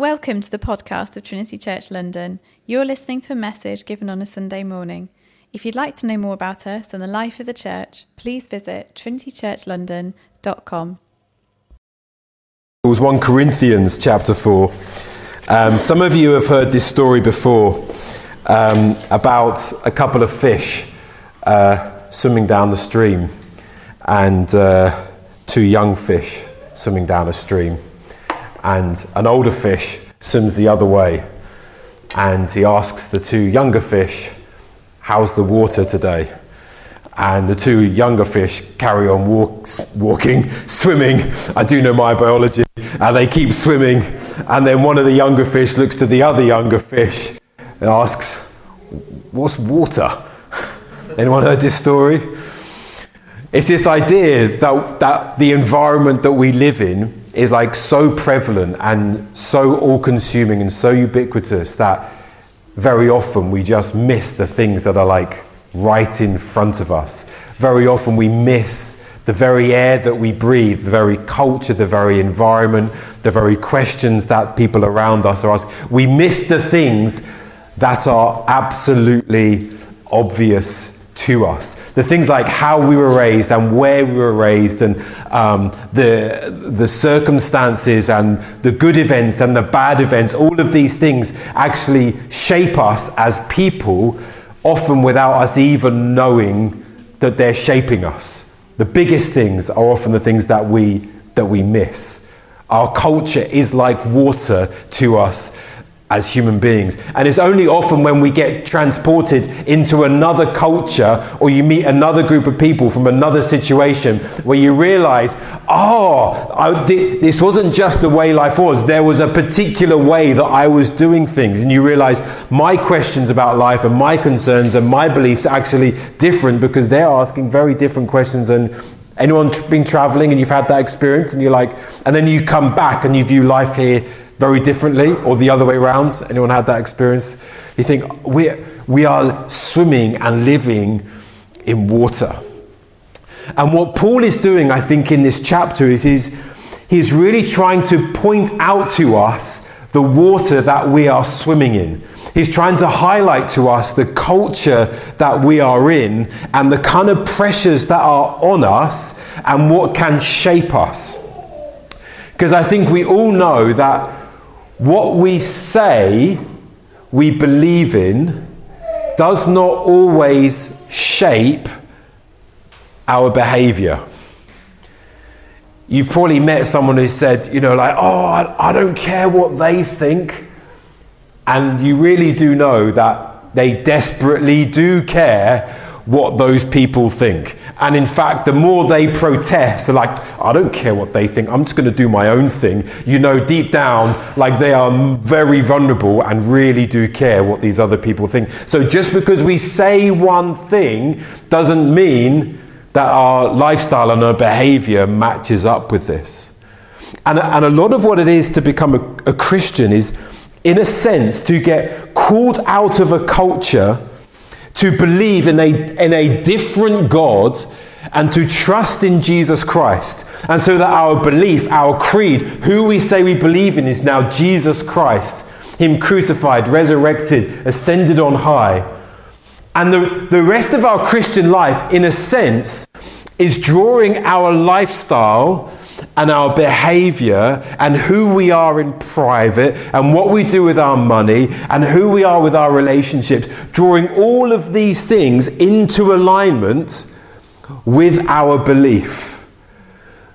Welcome to the podcast of Trinity Church London. You're listening to a message given on a Sunday morning. If you'd like to know more about us and the life of the church, please visit trinitychurchlondon.com. It was 1 Corinthians chapter 4. Um, some of you have heard this story before um, about a couple of fish uh, swimming down the stream and uh, two young fish swimming down a stream. And an older fish swims the other way. And he asks the two younger fish, How's the water today? And the two younger fish carry on walking, swimming. I do know my biology. And they keep swimming. And then one of the younger fish looks to the other younger fish and asks, What's water? Anyone heard this story? It's this idea that, that the environment that we live in is like so prevalent and so all consuming and so ubiquitous that very often we just miss the things that are like right in front of us. Very often we miss the very air that we breathe, the very culture, the very environment, the very questions that people around us are asking. We miss the things that are absolutely obvious to us. The things like how we were raised and where we were raised, and um, the, the circumstances and the good events and the bad events, all of these things actually shape us as people, often without us even knowing that they're shaping us. The biggest things are often the things that we, that we miss. Our culture is like water to us as human beings. And it's only often when we get transported into another culture or you meet another group of people from another situation where you realize, oh, I, this wasn't just the way life was. There was a particular way that I was doing things. And you realize my questions about life and my concerns and my beliefs are actually different because they're asking very different questions and Anyone been traveling and you've had that experience and you're like, and then you come back and you view life here very differently or the other way around. Anyone had that experience? You think we, we are swimming and living in water. And what Paul is doing, I think, in this chapter is he's, he's really trying to point out to us the water that we are swimming in. He's trying to highlight to us the culture that we are in and the kind of pressures that are on us and what can shape us. Because I think we all know that what we say we believe in does not always shape our behavior. You've probably met someone who said, you know, like, oh, I, I, don't care what they think. And you really do know that they desperately do care what those people think. And in fact, the more they protest, they're like, I don't care what they think, I'm just going to do my own thing. You know, deep down, like they are very vulnerable and really do care what these other people think. So just because we say one thing doesn't mean that our lifestyle and our behavior matches up with this. And, and a lot of what it is to become a, a Christian is, in a sense, to get called out of a culture to believe in a, in a different God and to trust in Jesus Christ. And so that our belief, our creed, who we say we believe in is now Jesus Christ, Him crucified, resurrected, ascended on high. And the, the rest of our Christian life, in a sense, is drawing our lifestyle and our behavior and who we are in private and what we do with our money and who we are with our relationships, drawing all of these things into alignment with our belief.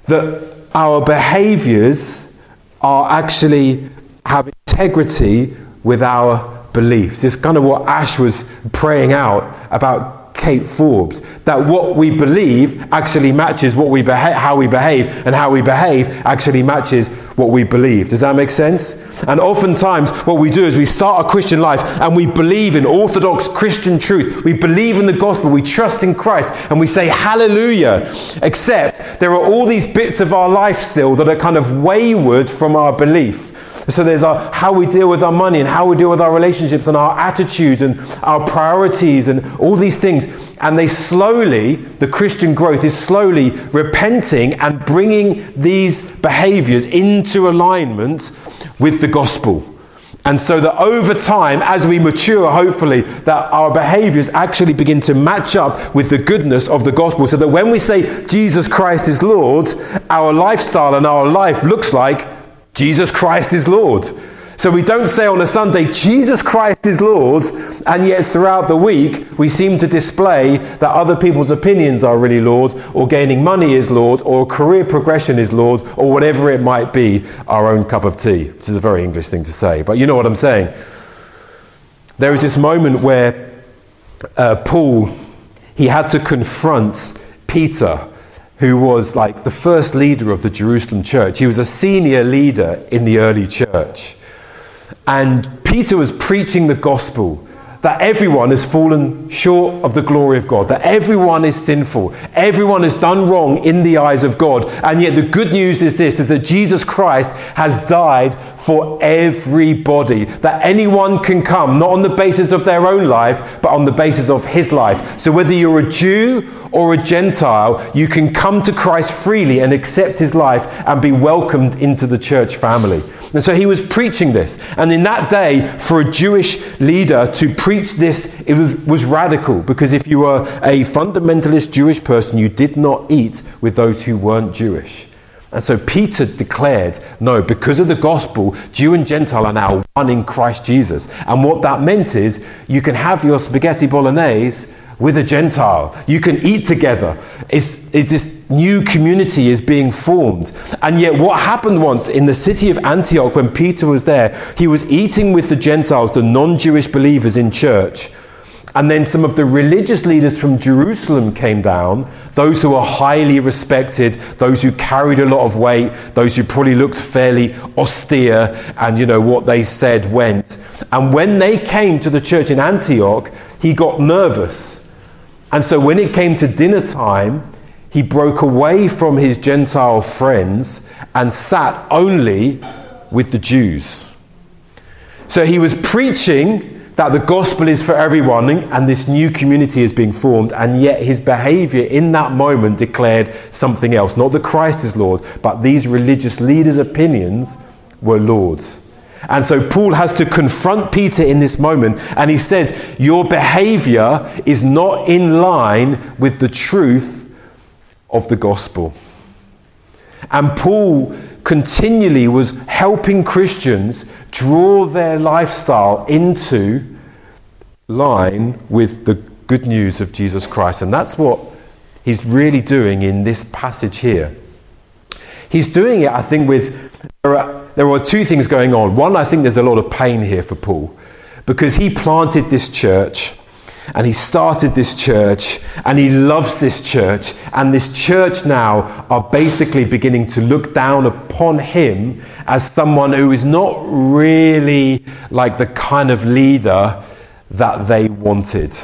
That our behaviors are actually have integrity with our beliefs. It's kind of what Ash was praying out about Kate Forbes. That what we believe actually matches what we beha- how we behave, and how we behave actually matches what we believe. Does that make sense? And oftentimes, what we do is we start a Christian life and we believe in orthodox Christian truth. We believe in the gospel. We trust in Christ and we say hallelujah. Except there are all these bits of our life still that are kind of wayward from our belief. So there's our, how we deal with our money and how we deal with our relationships and our attitudes and our priorities and all these things. And they slowly, the Christian growth is slowly repenting and bringing these behaviors into alignment with the gospel. And so that over time, as we mature, hopefully, that our behaviors actually begin to match up with the goodness of the gospel. So that when we say Jesus Christ is Lord, our lifestyle and our life looks like Jesus Christ is Lord. So we don't say on a Sunday, Jesus Christ is Lord, and yet throughout the week we seem to display that other people's opinions are really Lord, or gaining money is Lord, or career progression is Lord, or whatever it might be, our own cup of tea, which is a very English thing to say. But you know what I'm saying. There is this moment where uh, Paul, he had to confront Peter who was like the first leader of the Jerusalem church. He was a senior leader in the early church. And Peter was preaching the gospel that everyone has fallen short of the glory of God, that everyone is sinful, everyone has done wrong in the eyes of God. And yet the good news is this is that Jesus Christ has died for everybody, that anyone can come, not on the basis of their own life, but on the basis of his life. So whether you're a Jew or a Gentile, you can come to Christ freely and accept his life and be welcomed into the church family. And so he was preaching this. And in that day, for a Jewish leader to preach this, it was, was radical because if you were a fundamentalist Jewish person, you did not eat with those who weren't Jewish. And so Peter declared, no, because of the gospel, Jew and Gentile are now one in Christ Jesus. And what that meant is you can have your spaghetti bolognese with a Gentile. You can eat together. It's, it's, this new community is being formed. And yet, what happened once in the city of Antioch when Peter was there, he was eating with the Gentiles, the non Jewish believers in church. And then some of the religious leaders from Jerusalem came down, those who were highly respected, those who carried a lot of weight, those who probably looked fairly austere, and you know what they said went. And when they came to the church in Antioch, he got nervous and so when it came to dinner time, he broke away from his Gentile friends and sat only with the Jews. So he was preaching that the gospel is for everyone and this new community is being formed, and yet his behavior in that moment declared something else. Not that Christ is Lord, but these religious leaders' opinions were Lord's. And so Paul has to confront Peter in this moment, and he says, Your behavior is not in line with the truth of the gospel. And Paul continually was helping Christians draw their lifestyle into line with the good news of Jesus Christ. And that's what he's really doing in this passage here. He's doing it, I think, with there are, there are two things going on. One, I think there's a lot of pain here for Paul because he planted this church and he started this church and he loves this church and this church now are basically beginning to look down upon him as someone who is not really like the kind of leader that they wanted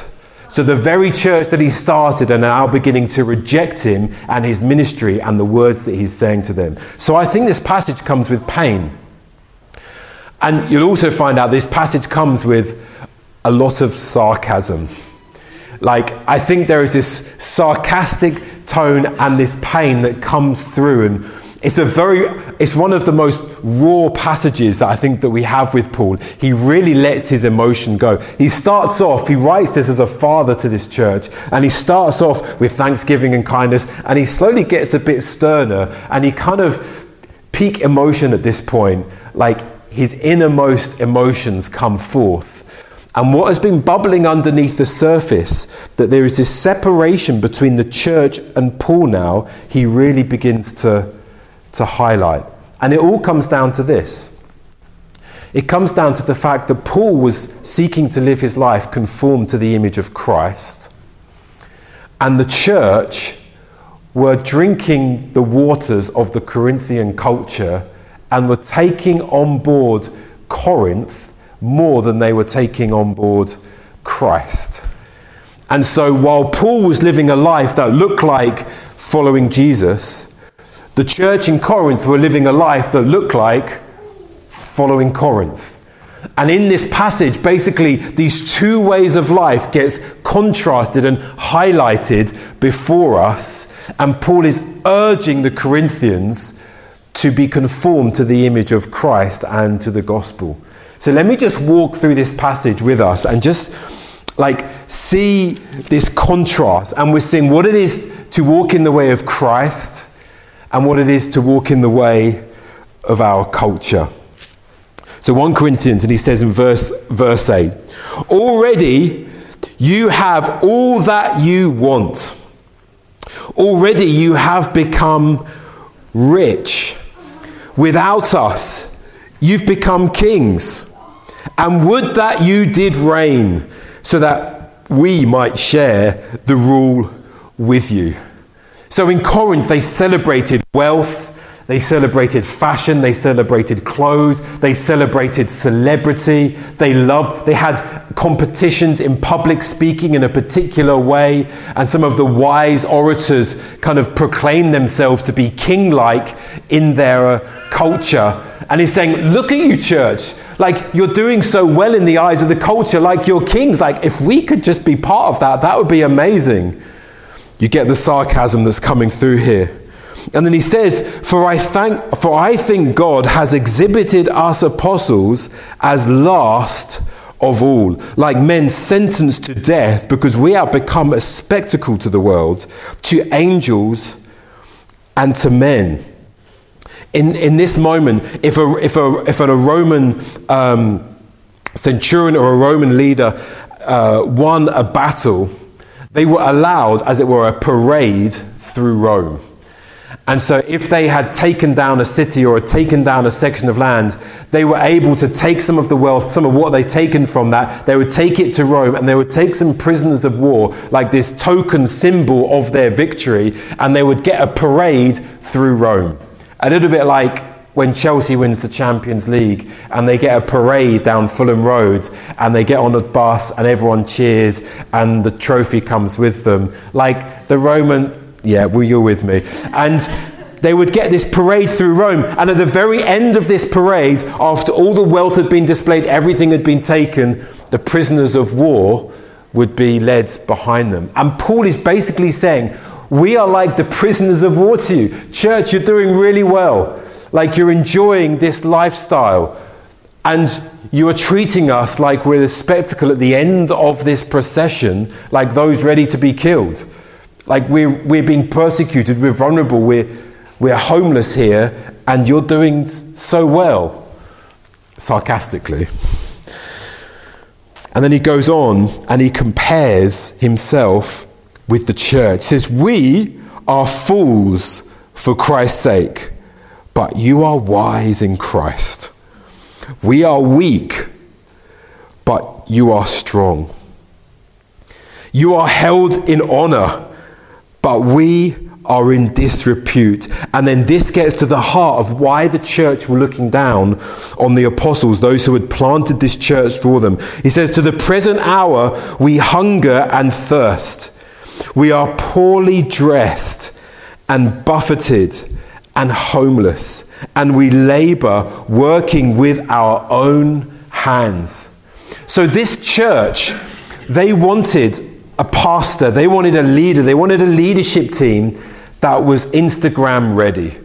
so the very church that he started are now beginning to reject him and his ministry and the words that he's saying to them. So I think this passage comes with pain. And you'll also find out this passage comes with a lot of sarcasm. Like, I think there is this sarcastic tone and this pain that comes through. And it's a very, it's one of the most raw passages that I think that we have with Paul. He really lets his emotion go. He starts off, he writes this as a father to this church, and he starts off with thanksgiving and kindness, and he slowly gets a bit sterner, and he kind of peak emotion at this point, like his innermost emotions come forth. And what has been bubbling underneath the surface, that there is this separation between the church and Paul now, he really begins to to highlight. And it all comes down to this it comes down to the fact that Paul was seeking to live his life conformed to the image of Christ, and the church were drinking the waters of the Corinthian culture and were taking on board Corinth more than they were taking on board Christ. And so while Paul was living a life that looked like following Jesus, the church in Corinth were living a life that looked like following Corinth. And in this passage, basically, these two ways of life gets contrasted and highlighted before us. And Paul is urging the Corinthians to be conformed to the image of Christ and to the gospel. So let me just walk through this passage with us and just like see this contrast. And we're seeing what it is to walk in the way of Christ and what it is to walk in the way of our culture. So 1 Corinthians, and he says in verse, verse 8, already you have all that you want. Already you have become rich. Without us, you've become kings. And would that you did reign so that we might share the rule with you. So in Corinth, they celebrated wealth, they celebrated fashion, they celebrated clothes, they celebrated celebrity, they loved, they had competitions in public speaking in a particular way, and some of the wise orators kind of proclaimed themselves to be king like in their uh, culture. And he's saying, Look at you, church. Like, you're doing so well in the eyes of the culture, like you're kings. Like, if we could just be part of that, that would be amazing. You get the sarcasm that's coming through here. And then he says, for I, thank, for I think God has exhibited us apostles as last of all, like men sentenced to death, because we have become a spectacle to the world, to angels, and to men. In, in this moment, if a, if a, if a Roman um, centurion or a Roman leader uh, won a battle, they were allowed, as it were, a parade through Rome. And so, if they had taken down a city or taken down a section of land, they were able to take some of the wealth, some of what they'd taken from that, they would take it to Rome and they would take some prisoners of war, like this token symbol of their victory, and they would get a parade through Rome. A little bit like when Chelsea wins the Champions League and they get a parade down Fulham Road and they get on a bus and everyone cheers and the trophy comes with them. Like the Roman yeah, well, you're with me. And they would get this parade through Rome. And at the very end of this parade, after all the wealth had been displayed, everything had been taken, the prisoners of war would be led behind them. And Paul is basically saying, We are like the prisoners of war to you. Church, you're doing really well. Like you're enjoying this lifestyle. And you are treating us like we're the spectacle at the end of this procession, like those ready to be killed. Like we're, we're being persecuted, we're vulnerable, we're, we're homeless here, and you're doing so well. Sarcastically. And then he goes on and he compares himself with the church. He says, We are fools for Christ's sake, but you are wise in Christ. We are weak, but you are strong. You are held in honor but we are in disrepute. And then this gets to the heart of why the church were looking down on the apostles, those who had planted this church for them. He says, To the present hour, we hunger and thirst. We are poorly dressed and buffeted and homeless, and we labor working with our own hands. So, this church, they wanted a pastor, they wanted a leader, they wanted a leadership team that was Instagram ready.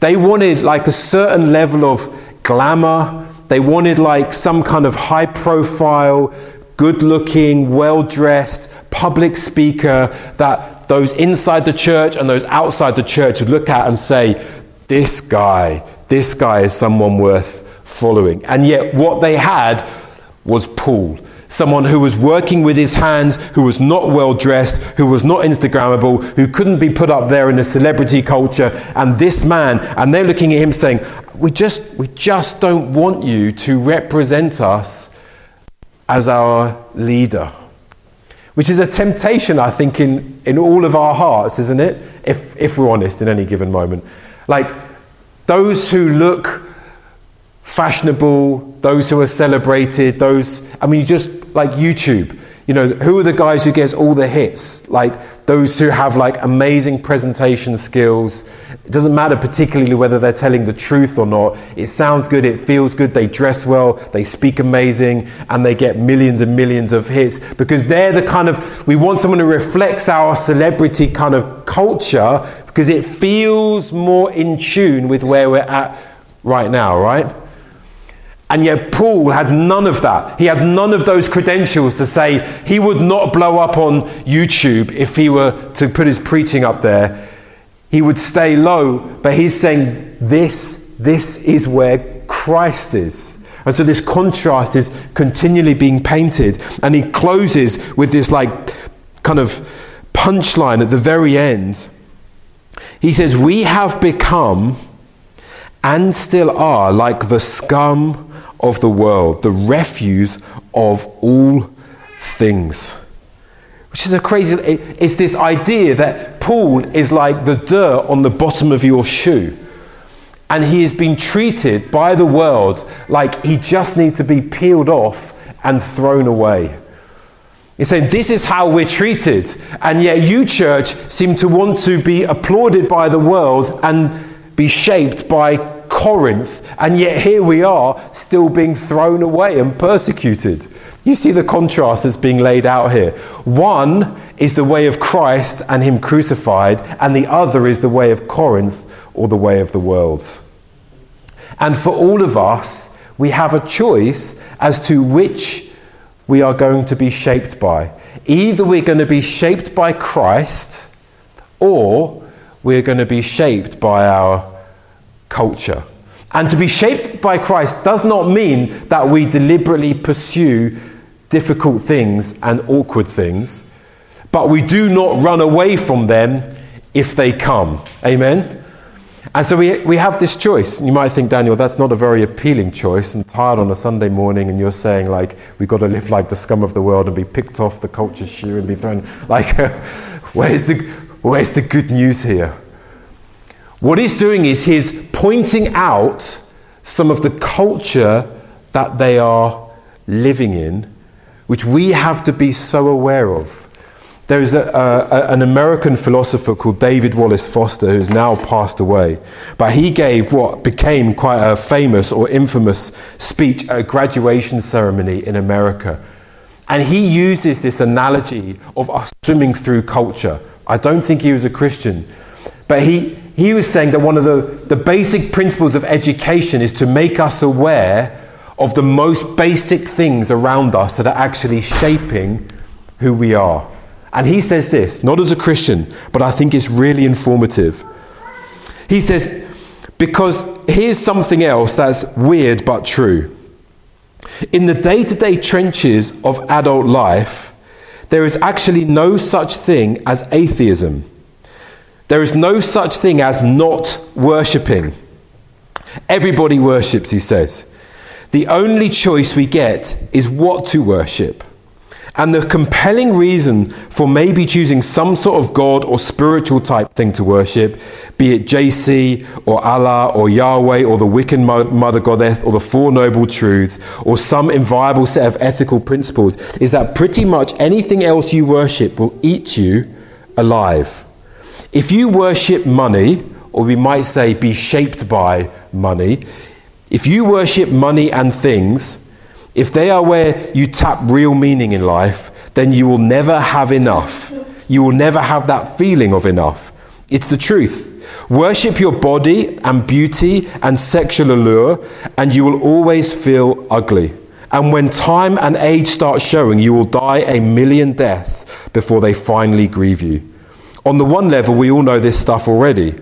They wanted like a certain level of glamour, they wanted like some kind of high profile, good looking, well dressed public speaker that those inside the church and those outside the church would look at and say, This guy, this guy is someone worth following. And yet, what they had was Paul someone who was working with his hands, who was not well dressed, who was not Instagrammable, who couldn't be put up there in a celebrity culture, and this man, and they're looking at him saying, We just, we just don't want you to represent us as our leader. Which is a temptation, I think, in, in all of our hearts, isn't it? If, if we're honest in any given moment. Like, those who look fashionable, those who are celebrated, those, I mean, just like YouTube, you know, who are the guys who gets all the hits? Like those who have like amazing presentation skills. It doesn't matter particularly whether they're telling the truth or not. It sounds good, it feels good, they dress well, they speak amazing, and they get millions and millions of hits because they're the kind of, we want someone who reflects our celebrity kind of culture because it feels more in tune with where we're at right now, right? And yet, Paul had none of that. He had none of those credentials to say he would not blow up on YouTube if he were to put his preaching up there. He would stay low, but he's saying, This, this is where Christ is. And so this contrast is continually being painted. And he closes with this, like, kind of punchline at the very end. He says, We have become and still are like the scum of the world, the refuse of all things. Which is a crazy, it's this idea that Paul is like the dirt on the bottom of your shoe. And he has been treated by the world like he just needs to be peeled off and thrown away. He's saying this is how we're treated. And yet, you, church, seem to want to be applauded by the world and be shaped by Corinth, and yet here we are still being thrown away and persecuted. You see the contrast that's being laid out here. One is the way of Christ and Him crucified, and the other is the way of Corinth or the way of the world. And for all of us, we have a choice as to which we are going to be shaped by. Either we're going to be shaped by Christ, or we're going to be shaped by our culture. And to be shaped by Christ does not mean that we deliberately pursue difficult things and awkward things, but we do not run away from them if they come. Amen? And so we, we have this choice. You might think, Daniel, that's not a very appealing choice. I'm tired on a Sunday morning, and you're saying, like, we've got to live like the scum of the world and be picked off the culture shoe and be thrown. Like, where's, the, where's the good news here? What he's doing is he's pointing out some of the culture that they are living in, which we have to be so aware of. There is a, a, an American philosopher called David Wallace Foster who's now passed away. But he gave what became quite a famous or infamous speech at a graduation ceremony in America. And he uses this analogy of us swimming through culture. I don't think he was a Christian, but he, he was saying that one of the, the basic principles of education is to make us aware of the most basic things around us that are actually shaping who we are. And he says this, not as a Christian, but I think it's really informative. He says, because here's something else that's weird but true. In the day to day trenches of adult life, there is actually no such thing as atheism. There is no such thing as not worshipping. Everybody worships, he says. The only choice we get is what to worship. And the compelling reason for maybe choosing some sort of God or spiritual type thing to worship, be it JC or Allah or Yahweh or the Wiccan Mother Goddess or the Four Noble Truths or some inviolable set of ethical principles, is that pretty much anything else you worship will eat you alive. If you worship money, or we might say be shaped by money, if you worship money and things, if they are where you tap real meaning in life, then you will never have enough. You will never have that feeling of enough. It's the truth. Worship your body and beauty and sexual allure, and you will always feel ugly. And when time and age start showing, you will die a million deaths before they finally grieve you. On the one level, we all know this stuff already.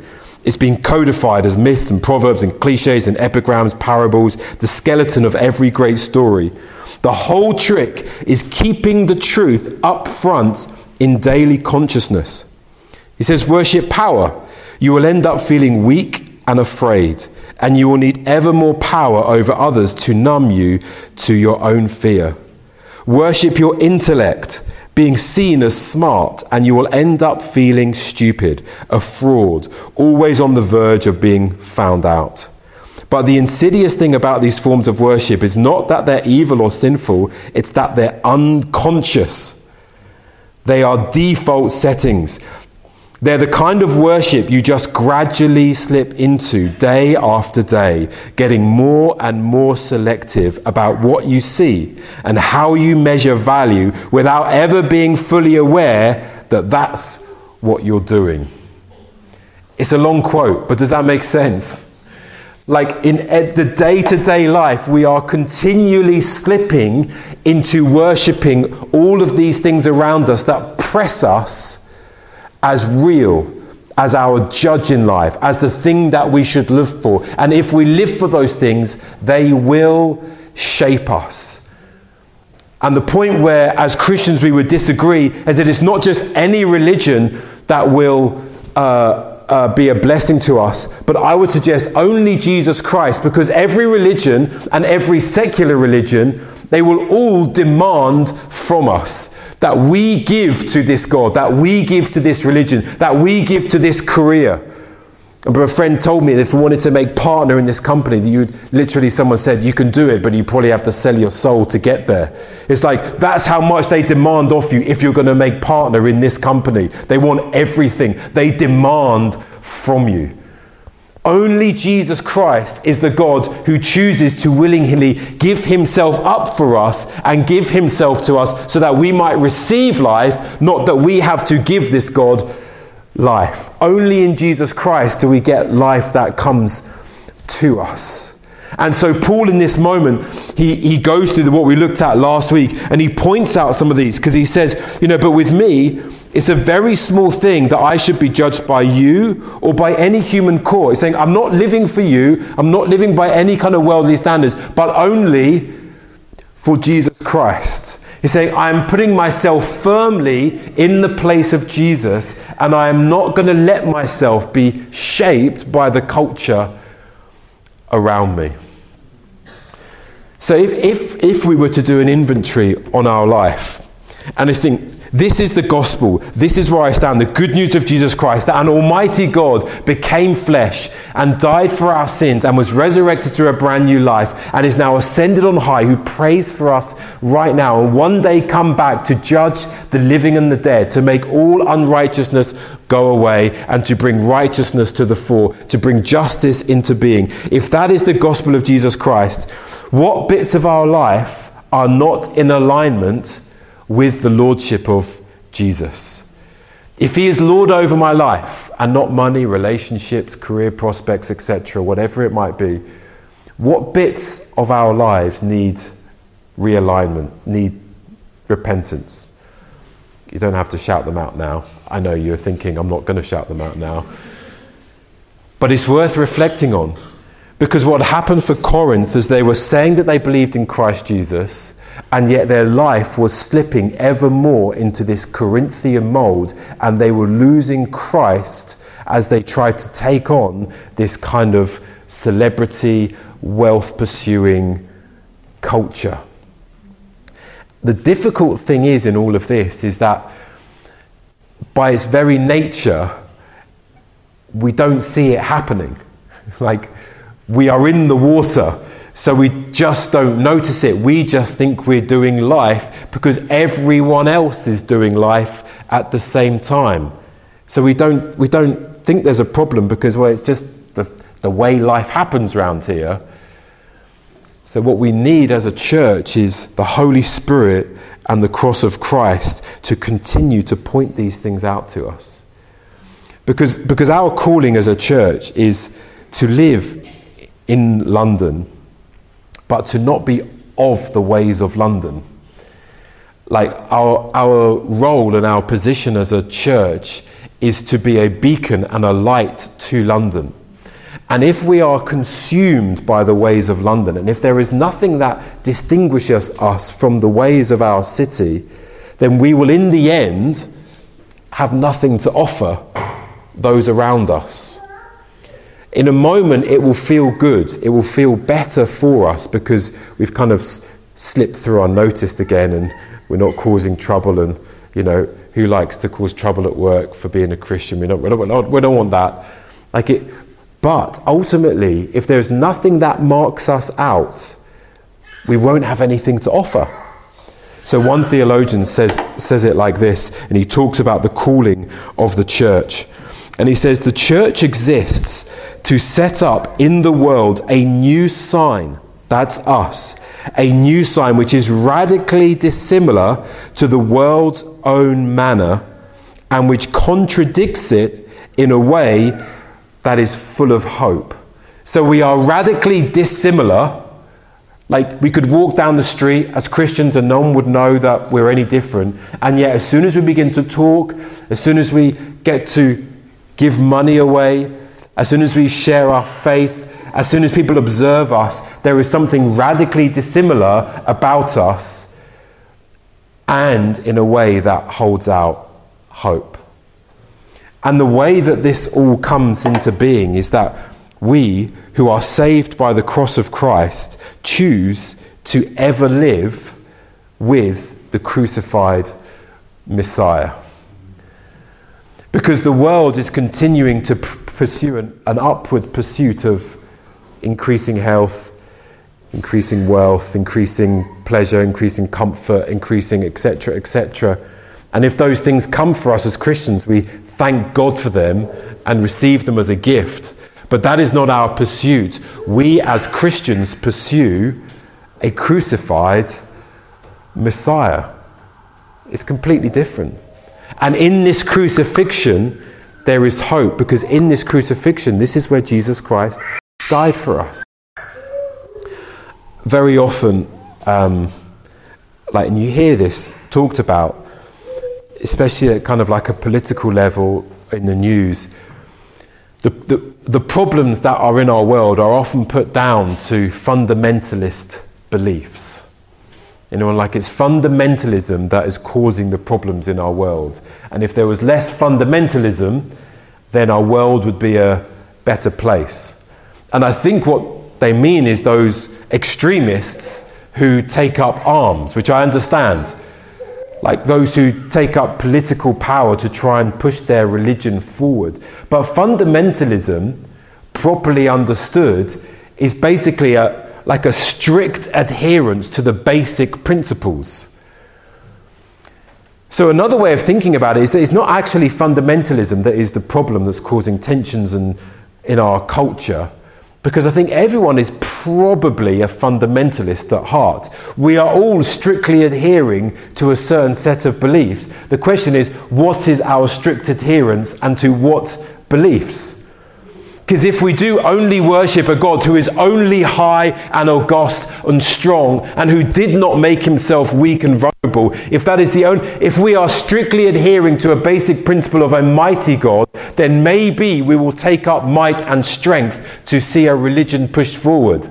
It's been codified as myths and proverbs and cliches and epigrams, parables, the skeleton of every great story. The whole trick is keeping the truth up front in daily consciousness. He says, Worship power. You will end up feeling weak and afraid, and you will need ever more power over others to numb you to your own fear. Worship your intellect being seen as smart, and you will end up feeling stupid, a fraud, always on the verge of being found out. But the insidious thing about these forms of worship is not that they're evil or sinful, it's that they're unconscious. They are default settings. They're the kind of worship you just gradually slip into day after day, getting more and more selective about what you see and how you measure value without ever being fully aware that that's what you're doing. It's a long quote, but does that make sense? Like in the day to day life, we are continually slipping into worshipping all of these things around us that press us as real, as our judge in life, as the thing that we should live for. And if we live for those things, they will shape us. And the point where, as Christians, we would disagree is that it's not just any religion that will. Uh, uh, be a blessing to us, but I would suggest only Jesus Christ because every religion and every secular religion, they will all demand from us that we give to this God, that we give to this religion, that we give to this career. But a friend told me that if we wanted to make partner in this company, that you literally someone said you can do it, but you probably have to sell your soul to get there. It's like that's how much they demand of you if you're going to make partner in this company. They want everything. They demand from you. Only Jesus Christ is the God who chooses to willingly give himself up for us and give himself to us so that we might receive life, not that we have to give this God life. Only in Jesus Christ do we get life that comes to us. And so, Paul, in this moment, he, he goes through the, what we looked at last week and he points out some of these because he says, you know, but with me, it's a very small thing that I should be judged by you or by any human court. He's saying, I'm not living for you, I'm not living by any kind of worldly standards, but only for Jesus Christ. He's saying, I'm putting myself firmly in the place of Jesus, and I am not going to let myself be shaped by the culture around me. So, if, if, if we were to do an inventory on our life, and I think this is the gospel. This is where I stand. The good news of Jesus Christ that an almighty God became flesh and died for our sins and was resurrected to a brand new life and is now ascended on high, who prays for us right now and one day come back to judge the living and the dead, to make all unrighteousness go away and to bring righteousness to the fore, to bring justice into being. If that is the gospel of Jesus Christ, what bits of our life are not in alignment? With the lordship of Jesus. If he is Lord over my life and not money, relationships, career prospects, etc., whatever it might be, what bits of our lives need realignment, need repentance? You don't have to shout them out now. I know you're thinking, I'm not going to shout them out now. But it's worth reflecting on. Because what happened for Corinth is they were saying that they believed in Christ Jesus, and yet their life was slipping ever more into this Corinthian mold, and they were losing Christ as they tried to take on this kind of celebrity, wealth pursuing culture. The difficult thing is in all of this is that by its very nature, we don't see it happening. Like, we are in the water so we just don't notice it. We just think we're doing life because everyone else is doing life at the same time. So we don't, we don't think there's a problem because, well, it's just the, the way life happens around here. So, what we need as a church is the Holy Spirit and the cross of Christ to continue to point these things out to us. Because, because our calling as a church is to live in London but to not be of the ways of London. Like our, our role and our position as a church is to be a beacon and a light to London. And if we are consumed by the ways of London, and if there is nothing that distinguishes us from the ways of our city, then we will in the end have nothing to offer those around us in a moment it will feel good. It will feel better for us because we've kind of slipped through unnoticed again and we're not causing trouble. And, you know, who likes to cause trouble at work for being a Christian? We don't, we don't, we don't want that. Like it, but ultimately, if there's nothing that marks us out, we won't have anything to offer. So one theologian says, says it like this, and he talks about the calling of the church. And he says, The church exists to set up in the world a new sign. That's us. A new sign which is radically dissimilar to the world's own manner and which contradicts it in a way that is full of hope. So we are radically dissimilar. Like we could walk down the street as Christians and no one would know that we're any different. And yet, as soon as we begin to talk, as soon as we get to give money away, as soon as we share our faith, as soon as people observe us, there is something radically dissimilar about us and in a way that holds out hope. And the way that this all comes into being is that we, who are saved by the cross of Christ, choose to ever live with the crucified Messiah. Because the world is continuing to pursue an, an upward pursuit of increasing health, increasing wealth, increasing pleasure, increasing comfort, increasing etc., etc. And if those things come for us as Christians, we thank God for them and receive them as a gift. But that is not our pursuit. We as Christians pursue a crucified Messiah. It's completely different. And in this crucifixion, there is hope because in this crucifixion, this is where Jesus Christ died for us. Very often, um, like, and you hear this talked about, especially at kind of like a political level in the news. The, the, the problems that are in our world are often put down to fundamentalist beliefs. You like it's fundamentalism that is causing the problems in our world. And if there was less fundamentalism, then our world would be a better place. And I think what they mean is those extremists who take up arms, which I understand. Like those who take up political power to try and push their religion forward. But fundamentalism, properly understood, is basically a, like a strict adherence to the basic principles. So, another way of thinking about it is that it's not actually fundamentalism that is the problem that's causing tensions in, in our culture because I think everyone is probably a fundamentalist at heart. We are all strictly adhering to a certain set of beliefs. The question is, what is our strict adherence and to what beliefs? Because if we do only worship a God who is only high and august and strong and who did not make himself weak and vulnerable, if that is the only, if we are strictly adhering to a basic principle of a mighty God, then maybe we will take up might and strength to see a religion pushed forward.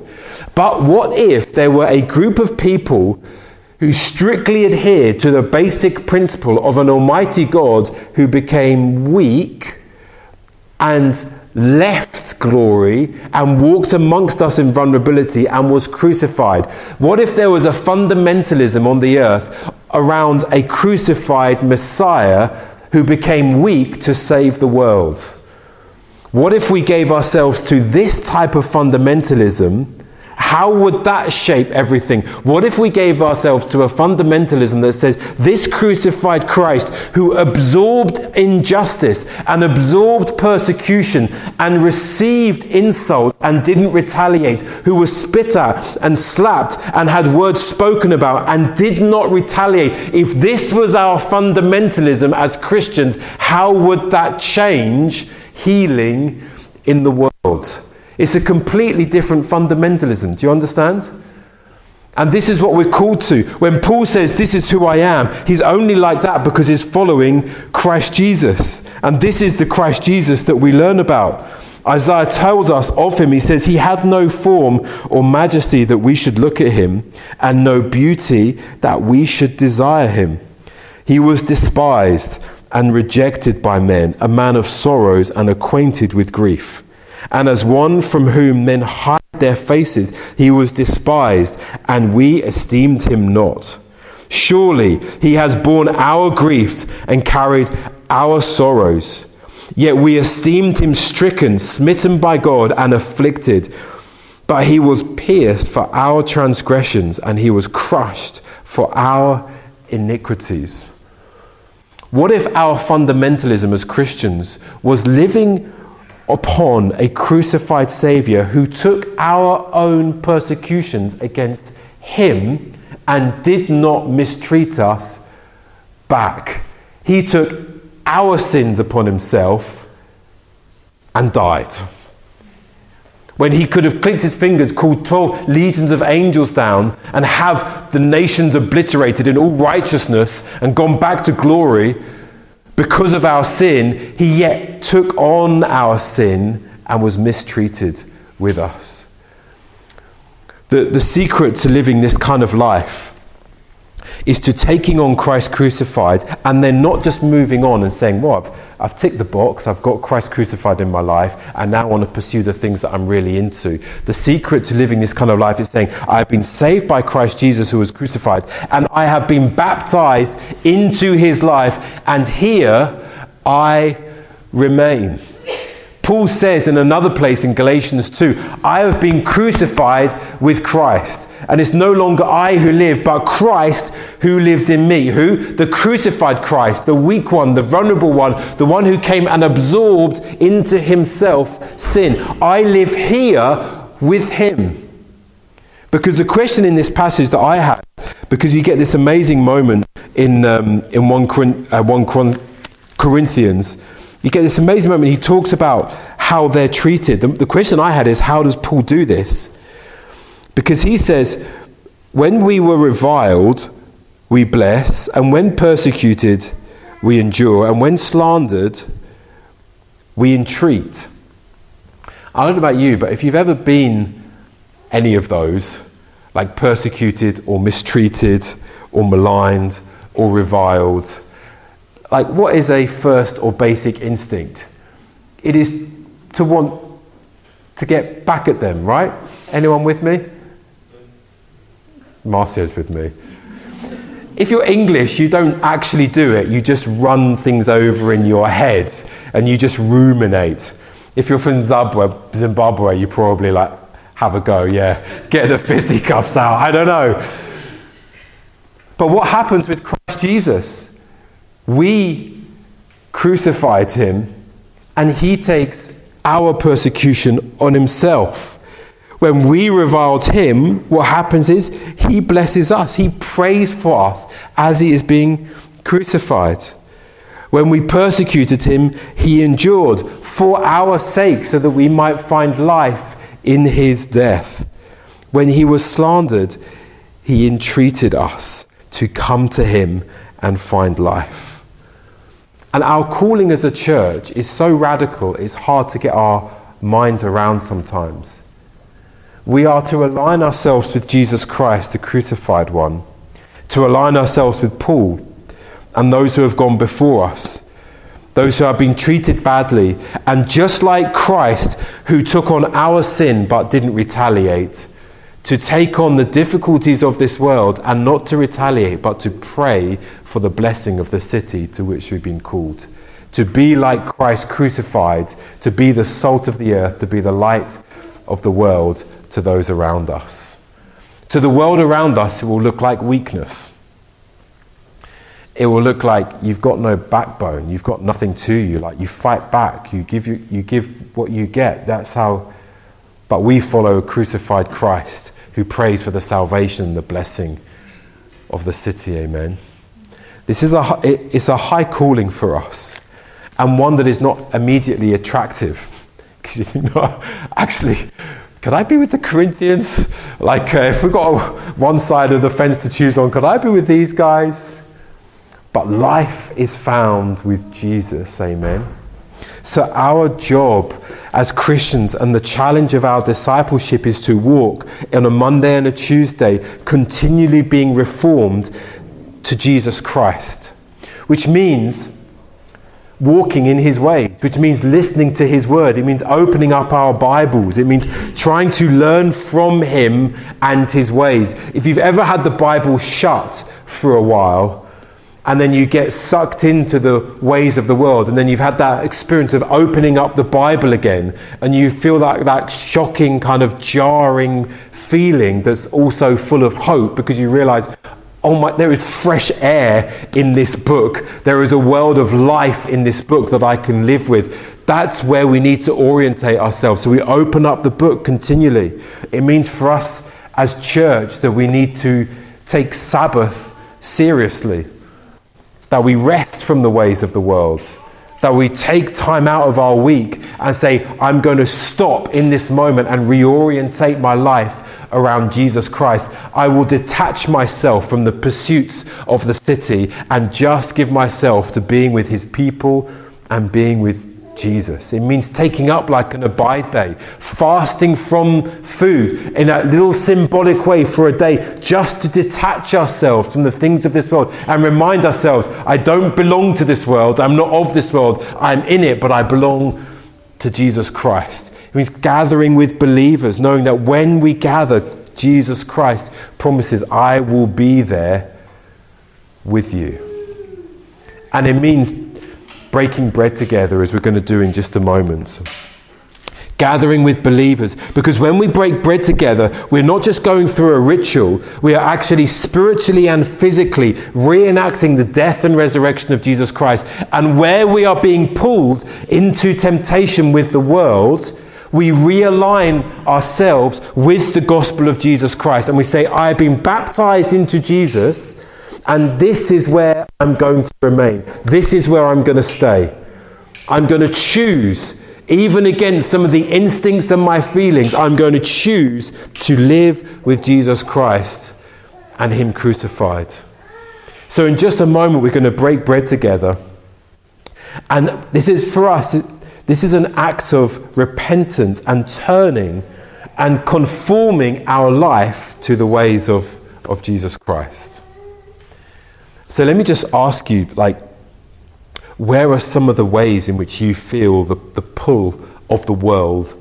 But what if there were a group of people who strictly adhered to the basic principle of an almighty God who became weak and left glory and walked amongst us in vulnerability and was crucified? What if there was a fundamentalism on the earth around a crucified Messiah who became weak to save the world? What if we gave ourselves to this type of fundamentalism how would that shape everything? What if we gave ourselves to a fundamentalism that says this crucified Christ who absorbed injustice and absorbed persecution and received insults and didn't retaliate, who was spit at and slapped and had words spoken about and did not retaliate? If this was our fundamentalism as Christians, how would that change healing in the world? It's a completely different fundamentalism. Do you understand? And this is what we're called to. When Paul says, This is who I am, he's only like that because he's following Christ Jesus. And this is the Christ Jesus that we learn about. Isaiah tells us of him, he says, He had no form or majesty that we should look at him, and no beauty that we should desire him. He was despised and rejected by men, a man of sorrows and acquainted with grief and as one from whom men hide their faces, he was despised, and we esteemed him not. Surely he has borne our griefs and carried our sorrows. Yet we esteemed him stricken, smitten by God, and afflicted. But he was pierced for our transgressions, and he was crushed for our iniquities. What if our fundamentalism as Christians was living upon a crucified Savior who took our own persecutions against him and did not mistreat us back. He took our sins upon himself and died. When he could have clicked his fingers, called 12 legions of angels down, and have the nations obliterated in all righteousness and gone back to glory because of our sin, he yet took on our sin and was mistreated with us. The, the secret to living this kind of life is to taking on Christ crucified and then not just moving on and saying, Well, I've, I've ticked the box, I've got Christ crucified in my life, and now I want to pursue the things that I'm really into. The secret to living this kind of life is saying, I've been saved by Christ Jesus who was crucified, and I have been baptized into his life, and here I remain. Paul says in another place in Galatians 2 I have been crucified with Christ. And it's no longer I who live, but Christ who lives in me. Who? The crucified Christ, the weak one, the vulnerable one, the one who came and absorbed into himself sin. I live here with him. Because the question in this passage that I had, because you get this amazing moment in, um, in 1, uh, 1 Corinthians you get this amazing moment. He talks about how they're treated. The, the question I had is how does Paul do this? Because he says, when we were reviled, we bless, and when persecuted, we endure, and when slandered, we entreat. I don't know about you, but if you've ever been any of those, like persecuted or mistreated or maligned or reviled, like, what is a first or basic instinct? It is to want to get back at them, right? Anyone with me? Marcia's with me. If you're English, you don't actually do it. You just run things over in your head and you just ruminate. If you're from Zimbabwe, Zimbabwe you probably like have a go, yeah. Get the fisticuffs out. I don't know. But what happens with Christ Jesus? We crucified him, and he takes our persecution on himself. When we reviled him, what happens is he blesses us. He prays for us as he is being crucified. When we persecuted him, he endured for our sake so that we might find life in his death. When he was slandered, he entreated us to come to him and find life. And our calling as a church is so radical, it's hard to get our minds around sometimes. We are to align ourselves with Jesus Christ, the crucified one, to align ourselves with Paul and those who have gone before us, those who have been treated badly, and just like Christ, who took on our sin but didn't retaliate to take on the difficulties of this world and not to retaliate, but to pray for the blessing of the city to which we've been called. To be like Christ crucified, to be the salt of the earth, to be the light of the world to those around us. To the world around us, it will look like weakness. It will look like you've got no backbone, you've got nothing to you, like you fight back, you give, you, you give what you get. That's how, but we follow crucified Christ who prays for the salvation and the blessing of the city. Amen. This is a, it's a high calling for us and one that is not immediately attractive. Because you think, no, actually, could I be with the Corinthians? Like, uh, if we've got one side of the fence to choose on, could I be with these guys? But life is found with Jesus. Amen. So, our job as Christians and the challenge of our discipleship is to walk on a Monday and a Tuesday, continually being reformed to Jesus Christ, which means walking in his ways, which means listening to his word. It means opening up our Bibles. It means trying to learn from him and his ways. If you've ever had the Bible shut for a while, and then you get sucked into the ways of the world. And then you've had that experience of opening up the bible again. And you feel that, that shocking kind of jarring feeling that's also full of hope because you realize oh my there is fresh air in this book. There is a world of life in this book that i can live with. That's where we need to orientate ourselves. So we open up the book continually. It means for us as church that we need to take sabbath seriously that we rest from the ways of the world, that we take time out of our week and say, I'm going to stop in this moment and reorientate my life around Jesus Christ. I will detach myself from the pursuits of the city and just give myself to being with his people and being with Jesus. It means taking up like an abide day, fasting from food in a little symbolic way for a day, just to detach ourselves from the things of this world and remind ourselves I don't belong to this world, I'm not of this world, I'm in it, but I belong to Jesus Christ. It means gathering with believers, knowing that when we gather, Jesus Christ promises, I will be there with you. And it means breaking bread together, as we're going to do in just a moment. Gathering with believers, because when we break bread together, we're not just going through a ritual, we are actually spiritually and physically reenacting the death and resurrection of Jesus Christ. And where we are being pulled into temptation with the world, we realign ourselves with the gospel of Jesus Christ and we say, I have been baptized into Jesus and this is where I'm going to remain. This is where I'm going to stay. I'm going to choose, even against some of the instincts and my feelings, I'm going to choose to live with Jesus Christ and Him crucified. So, in just a moment, we're going to break bread together. And this is for us, this is an act of repentance and turning and conforming our life to the ways of, of Jesus Christ. So let me just ask you, like, where are some of the ways in which you feel the, the pull of the world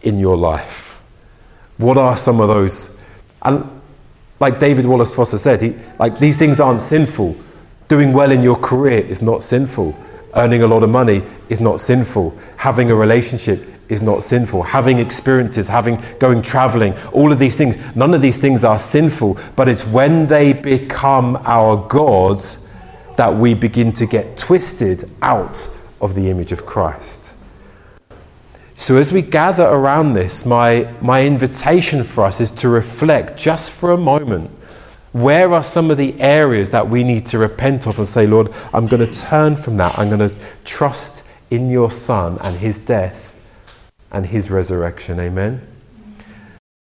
in your life? What are some of those? And like David Wallace Foster said, he, like these things aren't sinful. Doing well in your career is not sinful. Earning a lot of money is not sinful. Having a relationship is not sinful. Having experiences, having going traveling, all of these things, none of these things are sinful, but it's when they become our gods that we begin to get twisted out of the image of Christ. So, as we gather around this, my, my invitation for us is to reflect just for a moment where are some of the areas that we need to repent of and say, Lord, I'm going to turn from that. I'm going to trust in your Son and his death and his resurrection. Amen.